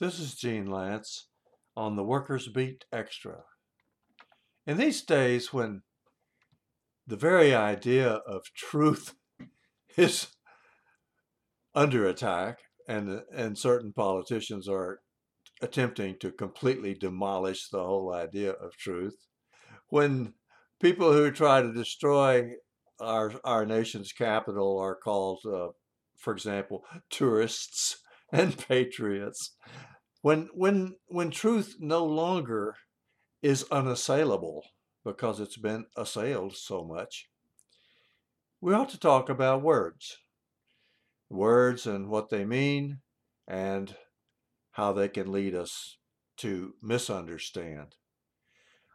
This is Gene Lantz on the Workers Beat Extra. In these days when the very idea of truth is under attack and and certain politicians are attempting to completely demolish the whole idea of truth when people who try to destroy our our nation's capital are called uh, for example tourists and patriots. When when when truth no longer is unassailable because it's been assailed so much we ought to talk about words. Words and what they mean and how they can lead us to misunderstand.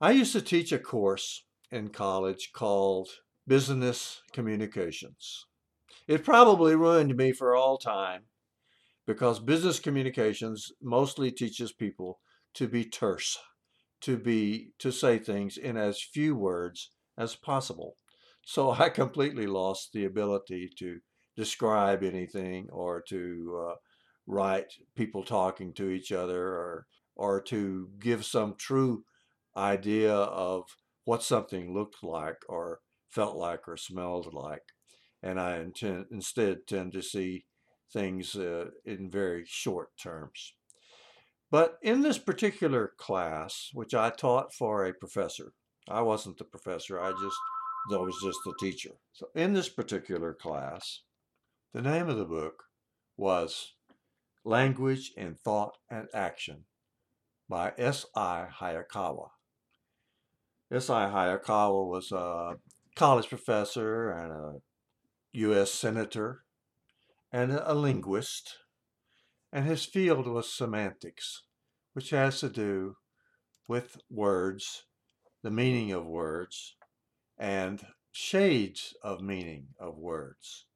I used to teach a course in college called business communications. It probably ruined me for all time because business communications mostly teaches people to be terse, to be to say things in as few words as possible. So I completely lost the ability to describe anything or to uh, write people talking to each other or or to give some true idea of what something looked like or felt like or smelled like. And I intend, instead tend to see things uh, in very short terms. But in this particular class, which I taught for a professor, I wasn't the professor, I just I was just the teacher. So in this particular class, the name of the book was Language in Thought and Action by S.I. Hayakawa. S.I. Hayakawa was a college professor and a U.S. senator and a linguist, and his field was semantics, which has to do with words, the meaning of words, and shades of meaning of words.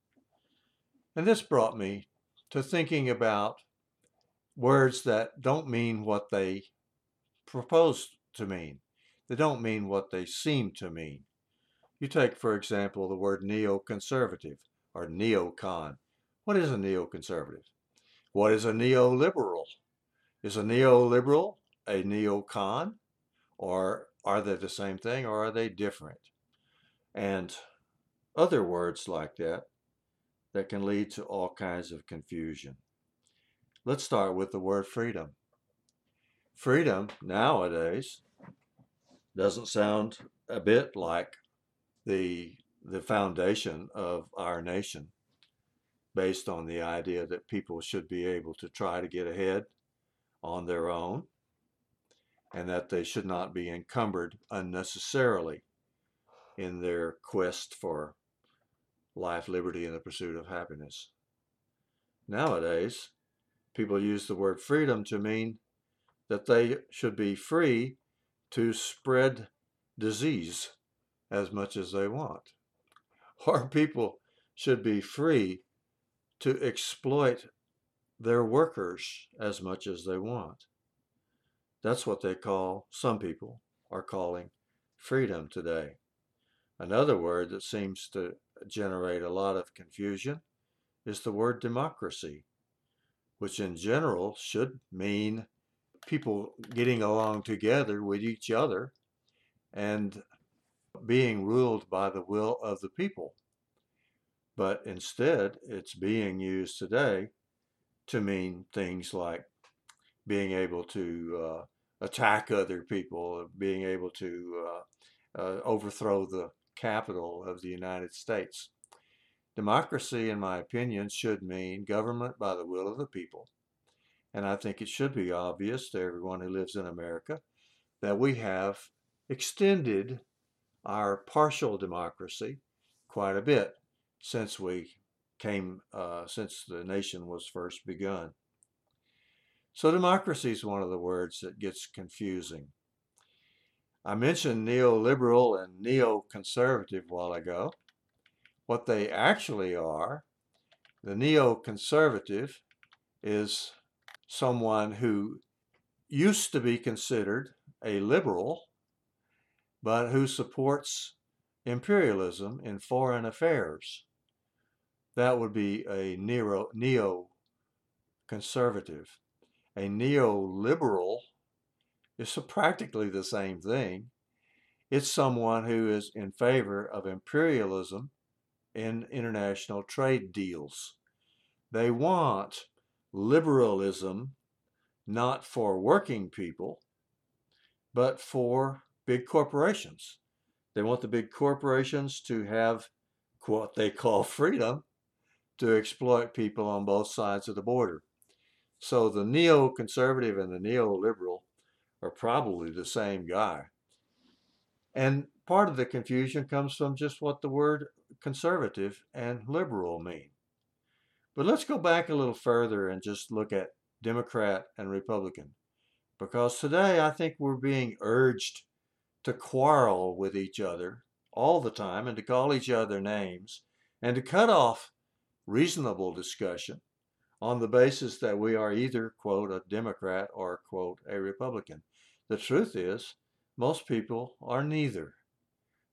And this brought me to thinking about words that don't mean what they propose to mean. They don't mean what they seem to mean. You take, for example, the word neoconservative or neocon. What is a neoconservative? What is a neoliberal? Is a neoliberal a neocon? Or are they the same thing or are they different? And other words like that that can lead to all kinds of confusion. Let's start with the word freedom. Freedom nowadays doesn't sound a bit like the the foundation of our nation based on the idea that people should be able to try to get ahead on their own and that they should not be encumbered unnecessarily in their quest for life, liberty, and the pursuit of happiness. Nowadays, people use the word freedom to mean that they should be free to spread disease as much as they want. Or people should be free to exploit their workers as much as they want. That's what they call, some people are calling freedom today. Another word that seems to generate a lot of confusion is the word democracy, which in general should mean people getting along together with each other and being ruled by the will of the people but instead it's being used today to mean things like being able to uh, attack other people, being able to uh, uh, overthrow the capital of the United States. Democracy, in my opinion, should mean government by the will of the people. And I think it should be obvious to everyone who lives in America that we have extended our partial democracy quite a bit since we came, uh, since the nation was first begun. So democracy is one of the words that gets confusing. I mentioned neoliberal and neoconservative a while ago. What they actually are, the neoconservative is someone who used to be considered a liberal, but who supports imperialism in foreign affairs that would be a neo, neo conservative. a neoliberal is practically the same thing. It's someone who is in favor of imperialism in international trade deals. They want liberalism not for working people, but for big corporations. They want the big corporations to have what they call freedom to exploit people on both sides of the border. So the neoconservative and the neoliberal are probably the same guy. And part of the confusion comes from just what the word conservative and liberal mean. But let's go back a little further and just look at Democrat and Republican. Because today I think we're being urged to quarrel with each other all the time and to call each other names and to cut off reasonable discussion on the basis that we are either, quote, a Democrat or, quote, a Republican. The truth is, most people are neither.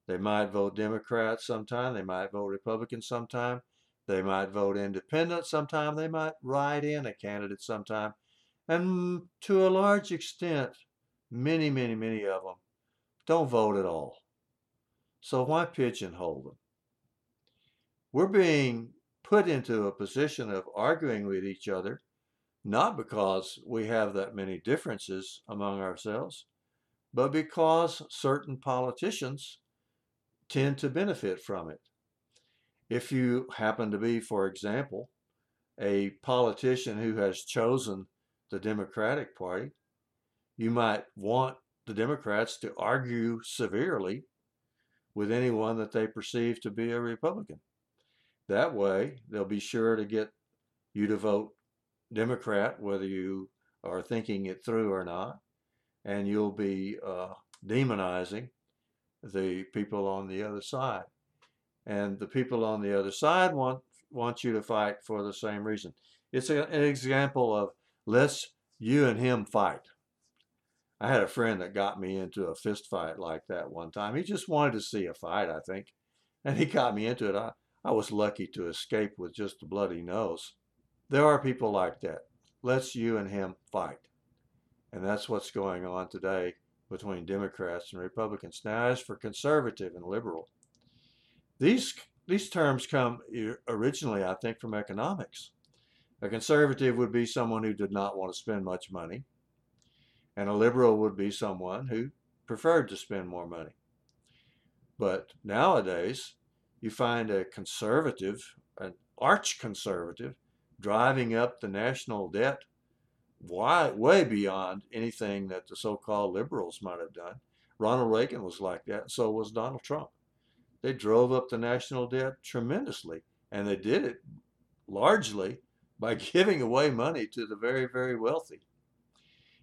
They might vote Democrat sometime, they might vote Republican sometime, they might vote independent sometime, they might write in a candidate sometime, and to a large extent, many, many, many of them don't vote at all. So why pigeonhole them? We're being put into a position of arguing with each other, not because we have that many differences among ourselves, but because certain politicians tend to benefit from it. If you happen to be, for example, a politician who has chosen the Democratic Party, you might want the Democrats to argue severely with anyone that they perceive to be a Republican. That way, they'll be sure to get you to vote Democrat, whether you are thinking it through or not, and you'll be uh, demonizing the people on the other side. And the people on the other side want want you to fight for the same reason. It's a, an example of let's you and him fight. I had a friend that got me into a fist fight like that one time. He just wanted to see a fight, I think, and he got me into it. I, I was lucky to escape with just a bloody nose. There are people like that. Let's you and him fight. And that's what's going on today between Democrats and Republicans. Now, as for conservative and liberal, these these terms come originally, I think, from economics. A conservative would be someone who did not want to spend much money, and a liberal would be someone who preferred to spend more money. But nowadays, you find a conservative, an arch conservative, driving up the national debt way, beyond anything that the so called liberals might have done. Ronald Reagan was like that, and so was Donald Trump. They drove up the national debt tremendously, and they did it largely by giving away money to the very, very wealthy.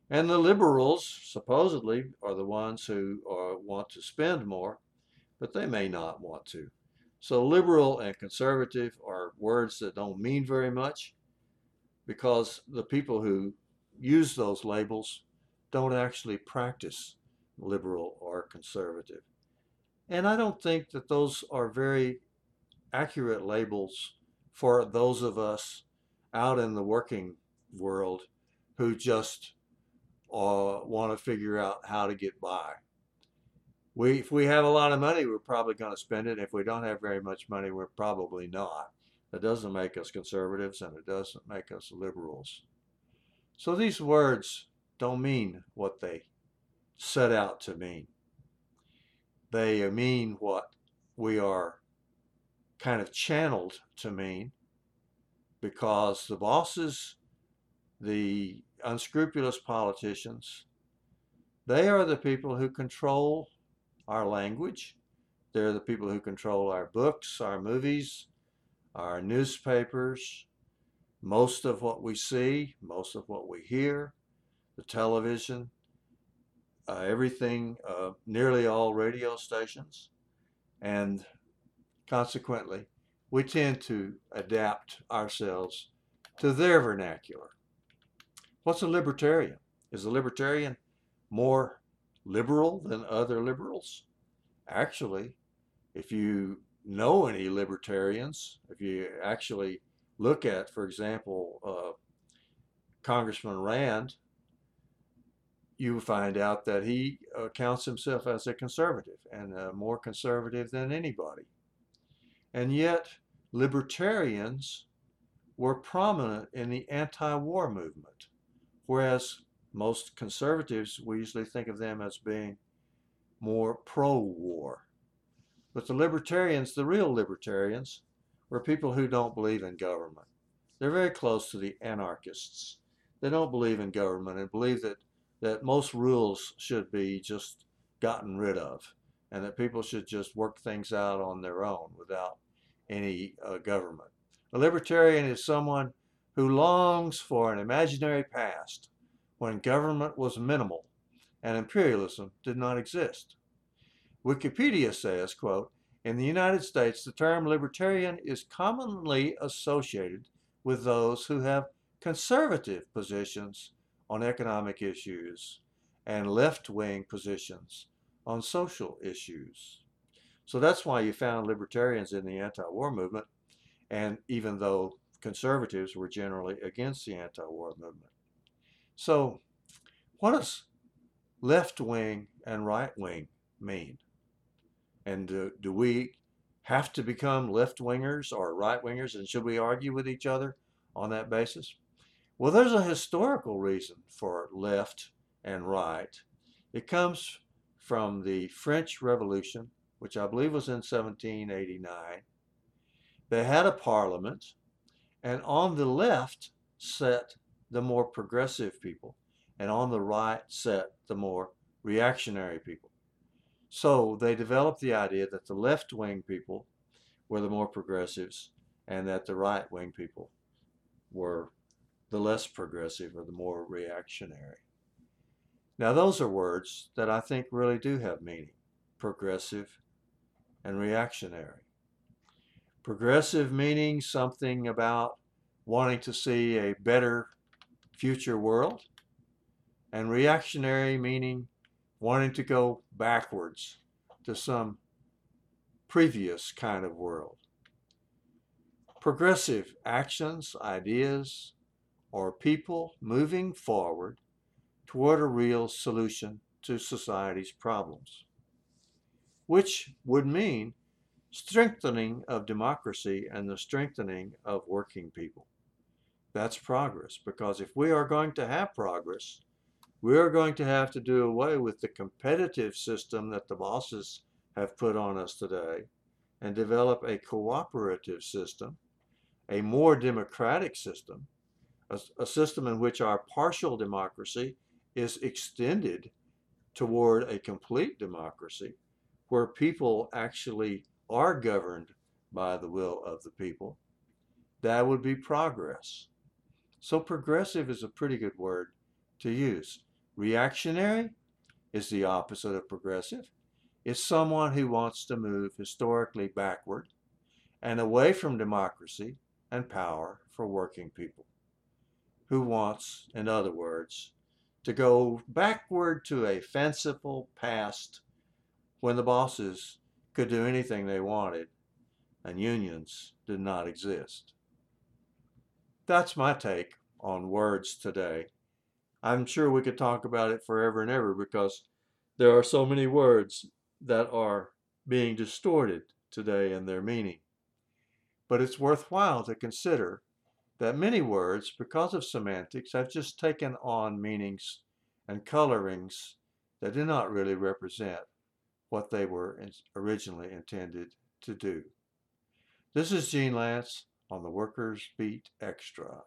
And the liberals, supposedly, are the ones who are, want to spend more, but they may not want to. So liberal and conservative are words that don't mean very much because the people who use those labels don't actually practice liberal or conservative. And I don't think that those are very accurate labels for those of us out in the working world who just uh, want to figure out how to get by we if we have a lot of money, we're probably going to spend it. If we don't have very much money, we're probably not. That doesn't make us conservatives and it doesn't make us liberals. So these words don't mean what they set out to mean. They mean what we are kind of channeled to mean because the bosses, the unscrupulous politicians, they are the people who control our language. They're the people who control our books, our movies, our newspapers, most of what we see, most of what we hear, the television, uh, everything, uh, nearly all radio stations. And consequently, we tend to adapt ourselves to their vernacular. What's a libertarian? Is a libertarian more liberal than other liberals. Actually, if you know any libertarians, if you actually look at, for example, uh, Congressman Rand, you find out that he uh, counts himself as a conservative and uh, more conservative than anybody. And yet, libertarians were prominent in the anti war movement, whereas most conservatives, we usually think of them as being more pro war. But the libertarians, the real libertarians, were people who don't believe in government. They're very close to the anarchists. They don't believe in government and believe that, that most rules should be just gotten rid of and that people should just work things out on their own without any uh, government. A libertarian is someone who longs for an imaginary past when government was minimal and imperialism did not exist. Wikipedia says, quote, in the United States, the term libertarian is commonly associated with those who have conservative positions on economic issues and left-wing positions on social issues. So that's why you found libertarians in the anti-war movement, and even though conservatives were generally against the anti-war movement. So what does left-wing and right-wing mean? And do, do we have to become left wingers or right wingers? And should we argue with each other on that basis? Well, there's a historical reason for left and right. It comes from the French Revolution, which I believe was in 1789. They had a parliament, and on the left sat the more progressive people, and on the right sat the more reactionary people. So they developed the idea that the left wing people were the more progressives and that the right wing people were the less progressive or the more reactionary. Now, those are words that I think really do have meaning progressive and reactionary. Progressive meaning something about wanting to see a better future world, and reactionary meaning wanting to go backwards to some previous kind of world. Progressive actions, ideas, or people moving forward toward a real solution to society's problems, which would mean strengthening of democracy and the strengthening of working people. That's progress, because if we are going to have progress, we're going to have to do away with the competitive system that the bosses have put on us today and develop a cooperative system, a more democratic system, a, a system in which our partial democracy is extended toward a complete democracy where people actually are governed by the will of the people. That would be progress. So progressive is a pretty good word to use. Reactionary is the opposite of progressive. It's someone who wants to move historically backward and away from democracy and power for working people. Who wants, in other words, to go backward to a fanciful past when the bosses could do anything they wanted and unions did not exist. That's my take on words today. I'm sure we could talk about it forever and ever because there are so many words that are being distorted today in their meaning. But it's worthwhile to consider that many words, because of semantics, have just taken on meanings and colorings that do not really represent what they were originally intended to do. This is Gene Lantz on the Workers Beat Extra.